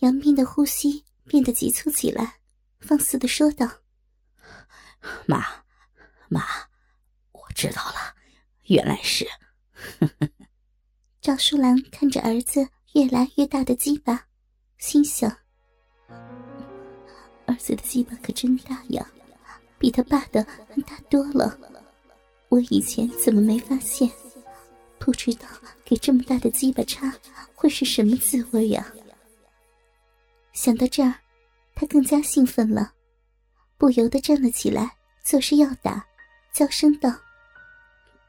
杨斌的呼吸变得急促起来，放肆的说道：“妈，妈，我知道了，原来是 ……”赵淑兰看着儿子越来越大的鸡巴，心想：“儿子的鸡巴可真大呀，比他爸的还大多了。我以前怎么没发现？不知道给这么大的鸡巴插会是什么滋味呀？”想到这儿，他更加兴奋了，不由得站了起来，作势要打，娇声道：“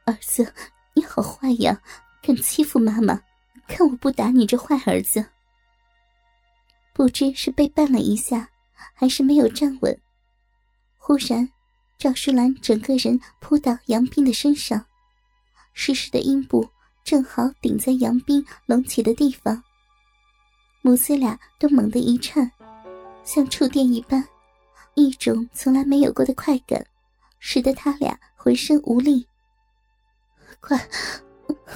儿子，你好坏呀，敢欺负妈妈！看我不打你这坏儿子！”不知是被绊了一下，还是没有站稳，忽然，赵淑兰整个人扑到杨斌的身上，湿湿的阴部正好顶在杨斌隆起的地方。母子俩都猛地一颤，像触电一般，一种从来没有过的快感，使得他俩浑身无力。快，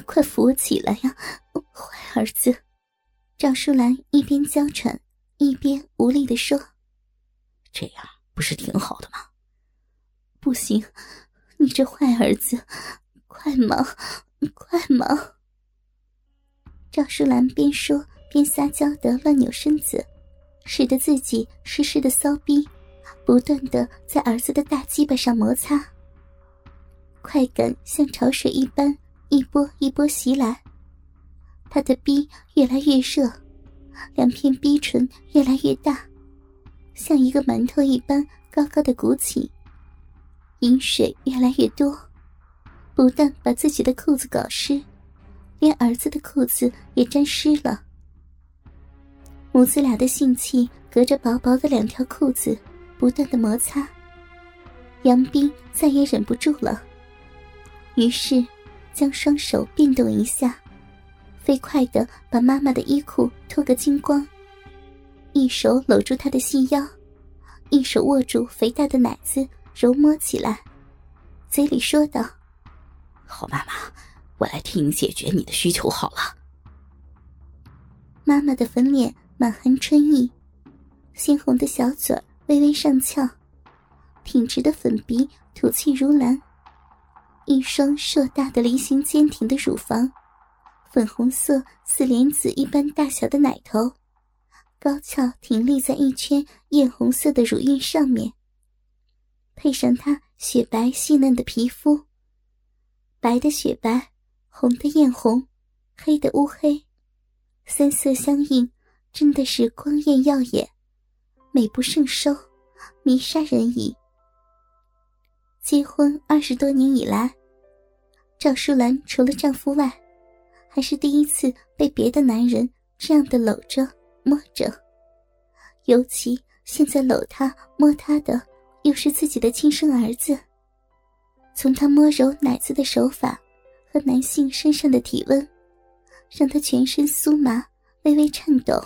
快扶我起来呀，坏儿子！赵淑兰一边娇喘，一边无力的说：“这样不是挺好的吗？”不行，你这坏儿子，快忙，快忙！赵淑兰边说。边撒娇的乱扭身子，使得自己湿湿的骚逼不断的在儿子的大鸡巴上摩擦。快感像潮水一般一波一波袭来，他的逼越来越热，两片逼唇越来越大，像一个馒头一般高高的鼓起，饮水越来越多，不但把自己的裤子搞湿，连儿子的裤子也沾湿了。母子俩的性器隔着薄薄的两条裤子，不断的摩擦。杨斌再也忍不住了，于是将双手变动一下，飞快的把妈妈的衣裤脱个精光，一手搂住她的细腰，一手握住肥大的奶子揉摸起来，嘴里说道：“好妈妈，我来替你解决你的需求好了。”妈妈的粉脸。满含春意，鲜红的小嘴微微上翘，挺直的粉鼻吐气如兰，一双硕大的梨形坚挺的乳房，粉红色似莲子一般大小的奶头，高翘挺立在一圈艳红色的乳晕上面，配上她雪白细嫩的皮肤，白的雪白，红的艳红，黑的乌黑，三色相映。真的是光艳耀眼，美不胜收，迷杀人矣。结婚二十多年以来，赵淑兰除了丈夫外，还是第一次被别的男人这样的搂着摸着。尤其现在搂她摸她的，又是自己的亲生儿子。从他摸揉奶子的手法和男性身上的体温，让他全身酥麻，微微颤抖。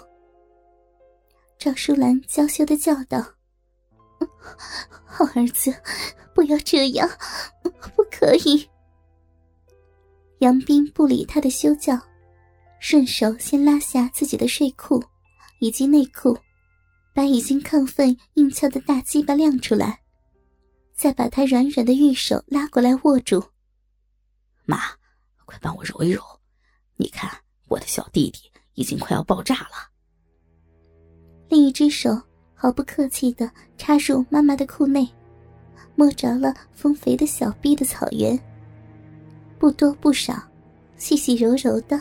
赵淑兰娇羞的叫道：“好儿子，不要这样，不可以。”杨斌不理她的羞叫，顺手先拉下自己的睡裤以及内裤，把已经亢奋硬翘的大鸡巴亮出来，再把他软软的玉手拉过来握住。妈，快帮我揉一揉，你看我的小弟弟已经快要爆炸了。另一只手毫不客气的插入妈妈的裤内，摸着了丰肥的小臂的草原。不多不少，细细柔柔的，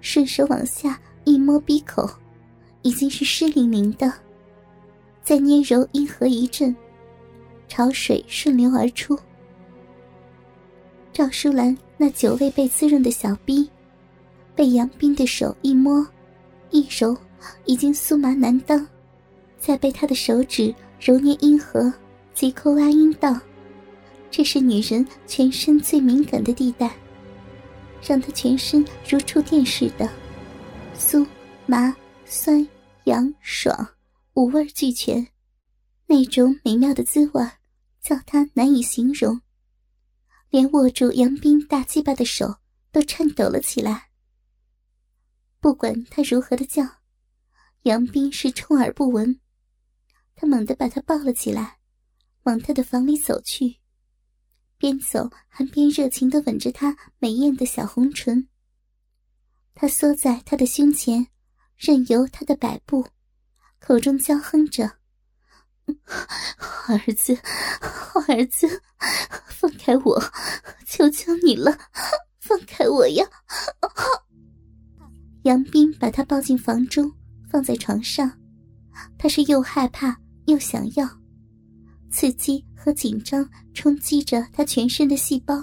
顺手往下一摸，鼻口已经是湿淋淋的。再捏揉阴核一阵，潮水顺流而出。赵淑兰那久未被滋润的小臂，被杨斌的手一摸，一揉。已经酥麻难当，再被他的手指揉捏阴核，及抠挖阴道，这是女人全身最敏感的地带，让她全身如触电似的，酥麻酸痒爽五味俱全，那种美妙的滋味叫她难以形容，连握住杨斌大鸡巴的手都颤抖了起来。不管他如何的叫。杨斌是充耳不闻，他猛地把她抱了起来，往他的房里走去，边走还边热情的吻着她美艳的小红唇。他缩在他的胸前，任由他的摆布，口中娇哼着：“儿子，儿子，放开我，求求你了，放开我呀！”杨斌把她抱进房中。放在床上，他是又害怕又想要，刺激和紧张冲击着他全身的细胞。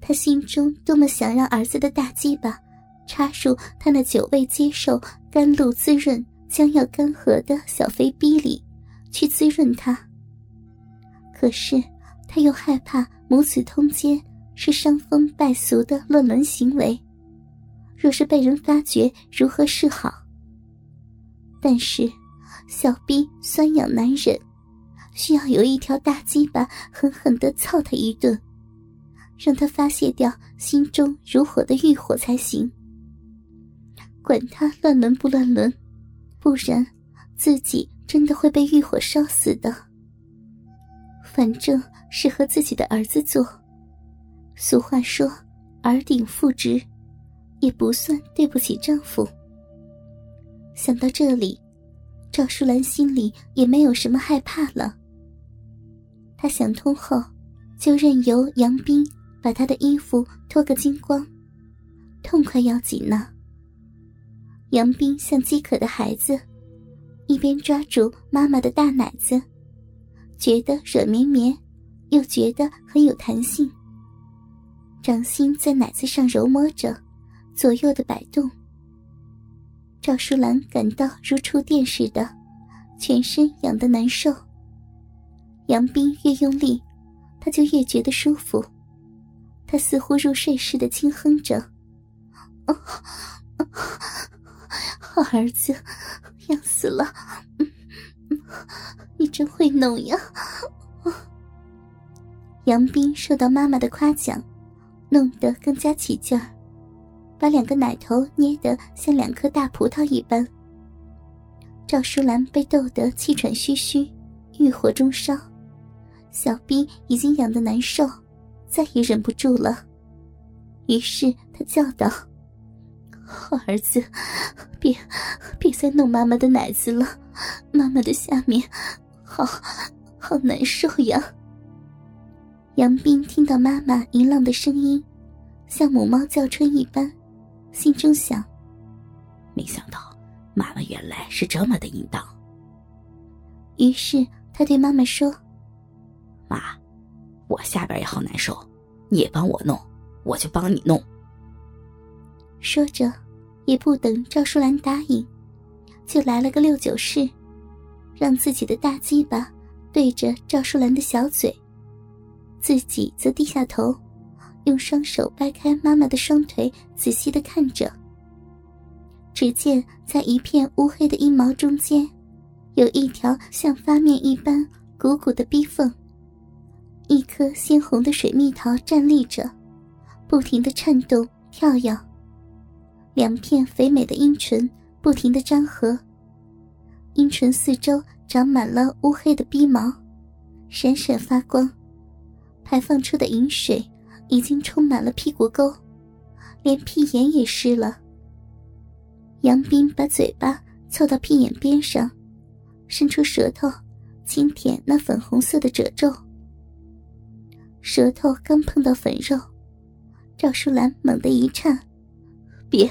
他心中多么想让儿子的大鸡巴插入他那久未接受甘露滋润、将要干涸的小肥逼里，去滋润他。可是他又害怕母子通奸是伤风败俗的乱伦行为，若是被人发觉，如何是好？但是，小逼酸痒难忍，需要有一条大鸡巴狠狠的操他一顿，让他发泄掉心中如火的欲火才行。管他乱伦不乱伦，不然自己真的会被欲火烧死的。反正是和自己的儿子做，俗话说“儿顶父直”，也不算对不起丈夫。想到这里，赵淑兰心里也没有什么害怕了。她想通后，就任由杨斌把她的衣服脱个精光，痛快要紧呢。杨斌像饥渴的孩子，一边抓住妈妈的大奶子，觉得软绵绵，又觉得很有弹性。掌心在奶子上揉摸着，左右的摆动。赵淑兰感到如触电似的，全身痒得难受。杨斌越用力，他就越觉得舒服。他似乎入睡似的轻哼着：“好儿子，痒死了！你真会弄呀！”杨斌受到妈妈的夸奖，弄得更加起劲。把两个奶头捏得像两颗大葡萄一般。赵淑兰被逗得气喘吁吁，欲火中烧，小臂已经痒得难受，再也忍不住了。于是她叫道：“好儿子，别别再弄妈妈的奶子了，妈妈的下面好好难受呀。”杨斌听到妈妈淫浪的声音，像母猫叫春一般。心中想：没想到妈妈原来是这么的淫荡。于是他对妈妈说：“妈，我下边也好难受，你也帮我弄，我就帮你弄。”说着，也不等赵淑兰答应，就来了个六九式，让自己的大鸡巴对着赵淑兰的小嘴，自己则低下头。用双手掰开妈妈的双腿，仔细的看着。只见在一片乌黑的阴毛中间，有一条像发面一般鼓鼓的逼缝。一颗鲜红的水蜜桃站立着，不停的颤动跳跃。两片肥美的阴唇不停的张合，阴唇四周长满了乌黑的逼毛，闪闪发光，排放出的饮水。已经充满了屁股沟，连屁眼也湿了。杨斌把嘴巴凑到屁眼边上，伸出舌头，轻舔那粉红色的褶皱。舌头刚碰到粉肉，赵淑兰猛地一颤：“别，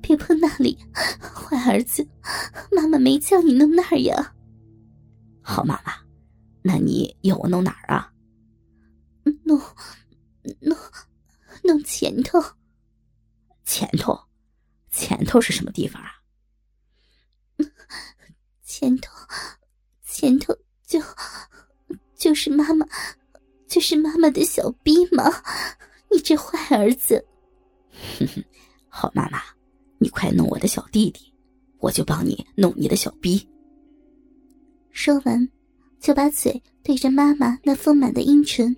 别碰那里，坏儿子，妈妈没叫你弄那儿呀。”“好妈妈，那你要我弄哪儿啊？”“弄。”弄，弄前头。前头，前头是什么地方啊？前头，前头就就是妈妈，就是妈妈的小逼吗？你这坏儿子！哼哼，好妈妈，你快弄我的小弟弟，我就帮你弄你的小逼。说完，就把嘴对着妈妈那丰满的阴唇。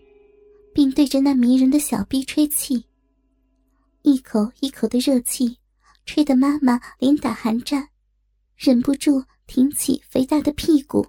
并对着那迷人的小臂吹气，一口一口的热气，吹得妈妈连打寒战，忍不住挺起肥大的屁股。